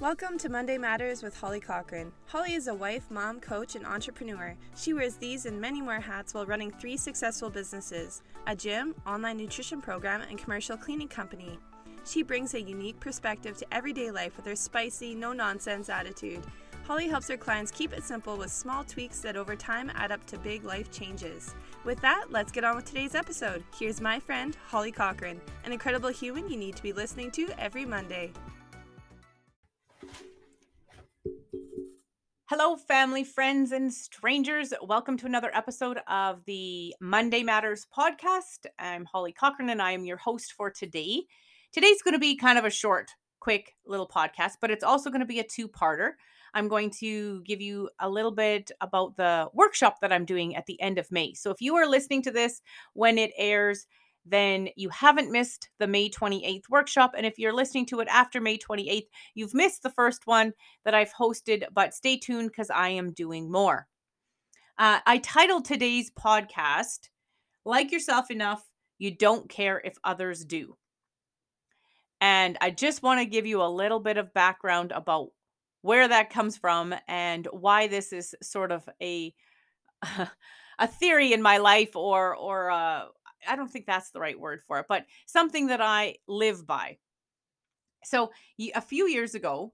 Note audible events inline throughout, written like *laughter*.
Welcome to Monday Matters with Holly Cochran. Holly is a wife, mom, coach, and entrepreneur. She wears these and many more hats while running three successful businesses a gym, online nutrition program, and commercial cleaning company. She brings a unique perspective to everyday life with her spicy, no nonsense attitude. Holly helps her clients keep it simple with small tweaks that over time add up to big life changes. With that, let's get on with today's episode. Here's my friend, Holly Cochran, an incredible human you need to be listening to every Monday. Hello, family, friends, and strangers. Welcome to another episode of the Monday Matters podcast. I'm Holly Cochran, and I am your host for today. Today's going to be kind of a short, quick little podcast, but it's also going to be a two parter. I'm going to give you a little bit about the workshop that I'm doing at the end of May. So if you are listening to this when it airs, then you haven't missed the May 28th workshop. And if you're listening to it after May 28th, you've missed the first one that I've hosted, but stay tuned because I am doing more. Uh, I titled today's podcast, Like Yourself Enough, You Don't Care If Others Do. And I just want to give you a little bit of background about where that comes from and why this is sort of a *laughs* a theory in my life or or uh, I don't think that's the right word for it, but something that I live by. So a few years ago,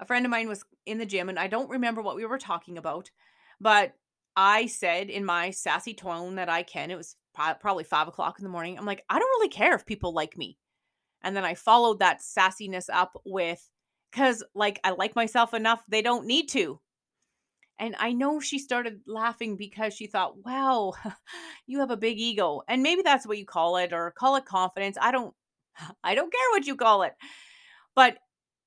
a friend of mine was in the gym, and I don't remember what we were talking about, but I said in my sassy tone that I can. It was probably five o'clock in the morning. I'm like, I don't really care if people like me. And then I followed that sassiness up with, because like I like myself enough, they don't need to. And I know she started laughing because she thought, wow, *laughs* you have a big ego. And maybe that's what you call it or call it confidence. I don't *laughs* I don't care what you call it. But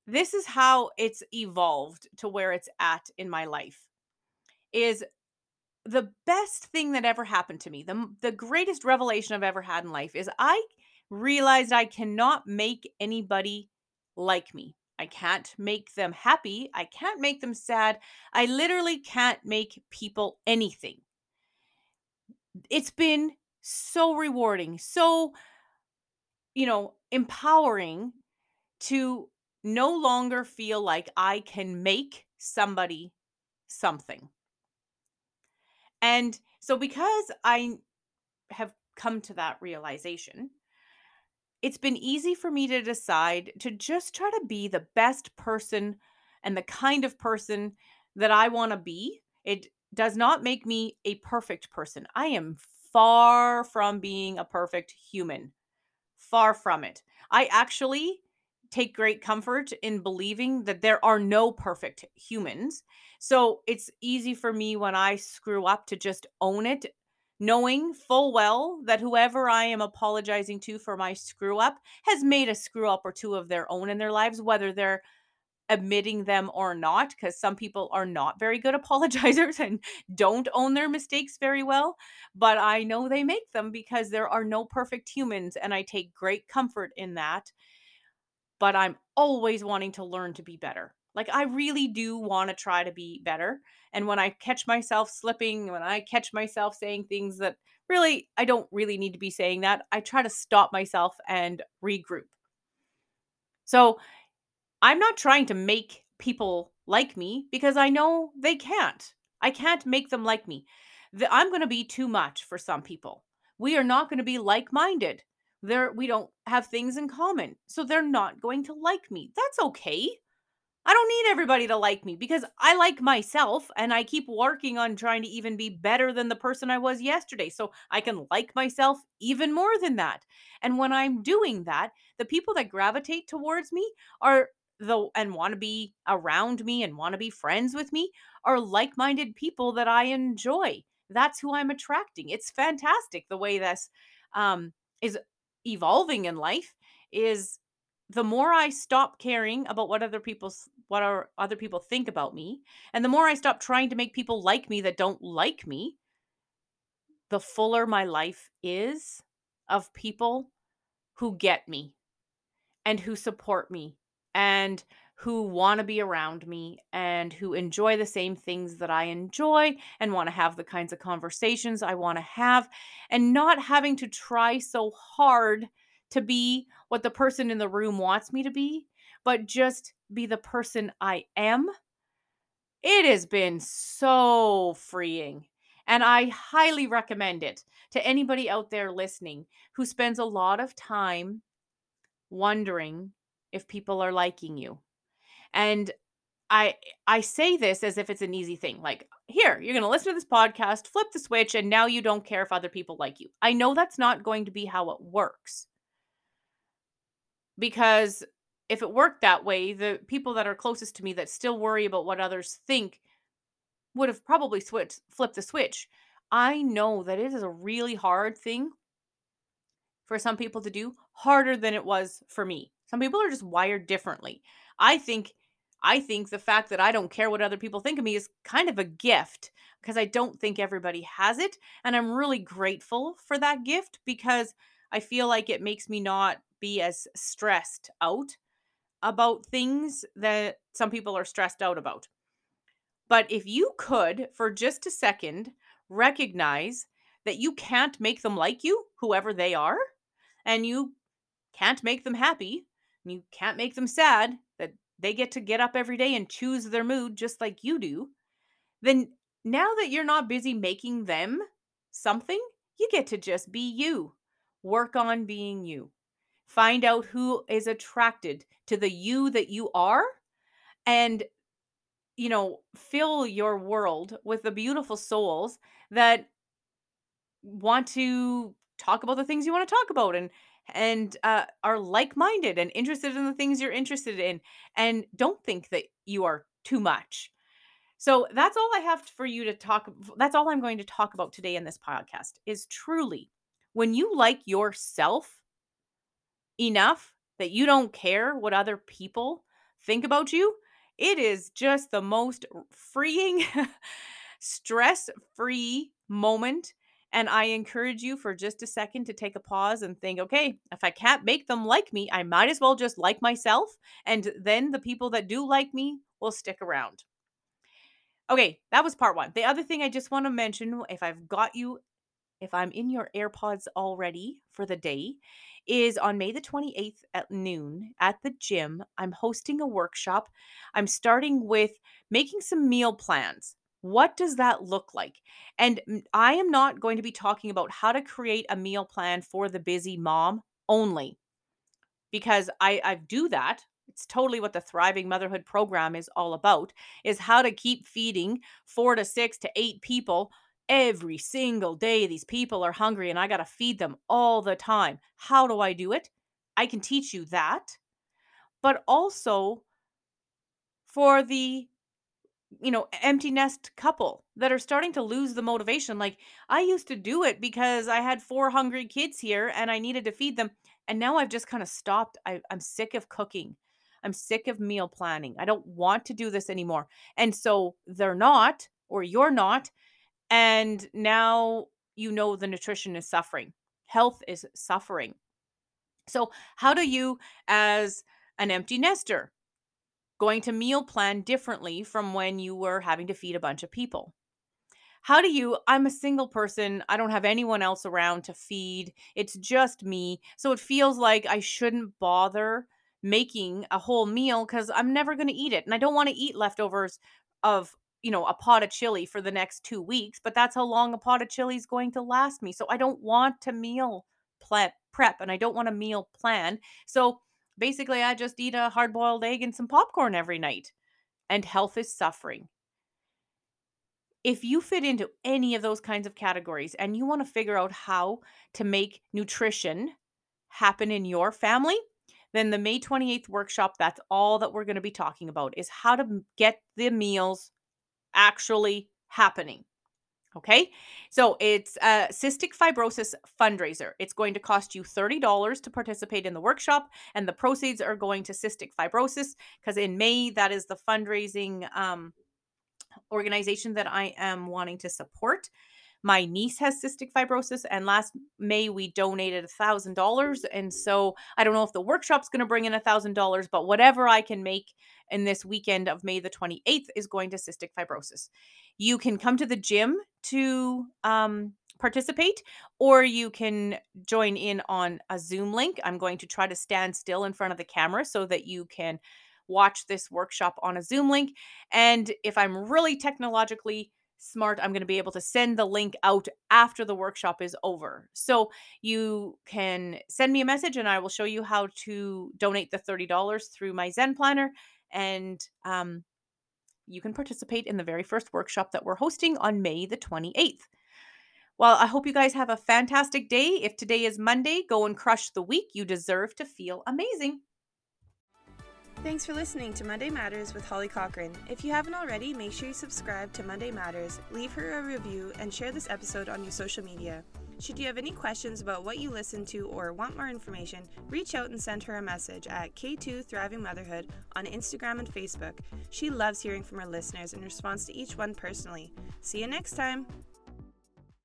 this is how it's evolved to where it's at in my life. Is the best thing that ever happened to me. The the greatest revelation I've ever had in life is I realized I cannot make anybody like me. I can't make them happy. I can't make them sad. I literally can't make people anything. It's been so rewarding, so, you know, empowering to no longer feel like I can make somebody something. And so, because I have come to that realization, it's been easy for me to decide to just try to be the best person and the kind of person that I want to be. It does not make me a perfect person. I am far from being a perfect human. Far from it. I actually take great comfort in believing that there are no perfect humans. So it's easy for me when I screw up to just own it knowing full well that whoever I am apologizing to for my screw up has made a screw up or two of their own in their lives, whether they're admitting them or not, because some people are not very good *laughs* apologizers and don't own their mistakes very well. But I know they make them because there are no perfect humans, and I take great comfort in that. But I'm always wanting to learn to be better. Like, I really do want to try to be better. And when I catch myself slipping, when I catch myself saying things that really, I don't really need to be saying that, I try to stop myself and regroup. So I'm not trying to make people like me because I know they can't. I can't make them like me. I'm going to be too much for some people. We are not going to be like minded. There, we don't have things in common. So they're not going to like me. That's okay. I don't need everybody to like me because I like myself and I keep working on trying to even be better than the person I was yesterday. So I can like myself even more than that. And when I'm doing that, the people that gravitate towards me are the and want to be around me and want to be friends with me are like-minded people that I enjoy. That's who I'm attracting. It's fantastic the way this um is evolving in life is the more I stop caring about what other people's what are other people think about me, and the more I stop trying to make people like me that don't like me, the fuller my life is of people who get me and who support me and who want to be around me and who enjoy the same things that I enjoy and want to have the kinds of conversations I want to have and not having to try so hard to be what the person in the room wants me to be, but just be the person I am, it has been so freeing. And I highly recommend it to anybody out there listening who spends a lot of time wondering if people are liking you. And I I say this as if it's an easy thing. Like, here, you're going to listen to this podcast, flip the switch and now you don't care if other people like you. I know that's not going to be how it works. Because if it worked that way, the people that are closest to me that still worry about what others think would have probably switched flipped the switch. I know that it is a really hard thing for some people to do, harder than it was for me. Some people are just wired differently. I think I think the fact that I don't care what other people think of me is kind of a gift because I don't think everybody has it and I'm really grateful for that gift because I feel like it makes me not be as stressed out about things that some people are stressed out about. But if you could, for just a second, recognize that you can't make them like you, whoever they are, and you can't make them happy, and you can't make them sad, that they get to get up every day and choose their mood just like you do, then now that you're not busy making them something, you get to just be you. Work on being you. Find out who is attracted to the you that you are and you know, fill your world with the beautiful souls that want to talk about the things you want to talk about and and uh, are like-minded and interested in the things you're interested in and don't think that you are too much. So that's all i have for you to talk that's all i'm going to talk about today in this podcast is truly when you like yourself enough that you don't care what other people think about you it is just the most freeing, *laughs* stress free moment. And I encourage you for just a second to take a pause and think, okay, if I can't make them like me, I might as well just like myself. And then the people that do like me will stick around. Okay, that was part one. The other thing I just want to mention, if I've got you, if I'm in your AirPods already for the day, is on May the 28th at noon at the gym. I'm hosting a workshop. I'm starting with making some meal plans. What does that look like? And I am not going to be talking about how to create a meal plan for the busy mom only because I, I do that. It's totally what the Thriving Motherhood program is all about is how to keep feeding four to six to eight people every single day these people are hungry and I got to feed them all the time. How do I do it? I can teach you that. But also for the you know, empty nest couple that are starting to lose the motivation. Like, I used to do it because I had four hungry kids here and I needed to feed them. And now I've just kind of stopped. I, I'm sick of cooking. I'm sick of meal planning. I don't want to do this anymore. And so they're not, or you're not, and now you know the nutrition is suffering, health is suffering. So, how do you, as an empty nester, going to meal plan differently from when you were having to feed a bunch of people? How do you? I'm a single person. I don't have anyone else around to feed. It's just me. So it feels like I shouldn't bother making a whole meal because I'm never going to eat it. And I don't want to eat leftovers of you know, a pot of chili for the next two weeks, but that's how long a pot of chili is going to last me. So I don't want to meal prep, prep and I don't want a meal plan. So basically, I just eat a hard boiled egg and some popcorn every night, and health is suffering. If you fit into any of those kinds of categories and you want to figure out how to make nutrition happen in your family, then the May 28th workshop, that's all that we're going to be talking about is how to get the meals actually happening. Okay, so it's a cystic fibrosis fundraiser. It's going to cost you $30 to participate in the workshop, and the proceeds are going to cystic fibrosis because in May, that is the fundraising um, organization that I am wanting to support. My niece has cystic fibrosis, and last May we donated a thousand dollars. And so I don't know if the workshop's going to bring in a thousand dollars, but whatever I can make in this weekend of May the 28th is going to cystic fibrosis. You can come to the gym to um, participate, or you can join in on a Zoom link. I'm going to try to stand still in front of the camera so that you can watch this workshop on a Zoom link. And if I'm really technologically smart, I'm going to be able to send the link out after the workshop is over. So you can send me a message and I will show you how to donate the $30 through my Zen planner. And um, you can participate in the very first workshop that we're hosting on May the 28th. Well, I hope you guys have a fantastic day. If today is Monday, go and crush the week. You deserve to feel amazing. Thanks for listening to Monday Matters with Holly Cochran. If you haven't already, make sure you subscribe to Monday Matters, leave her a review, and share this episode on your social media. Should you have any questions about what you listen to or want more information, reach out and send her a message at K2 Thriving Motherhood on Instagram and Facebook. She loves hearing from her listeners and responds to each one personally. See you next time.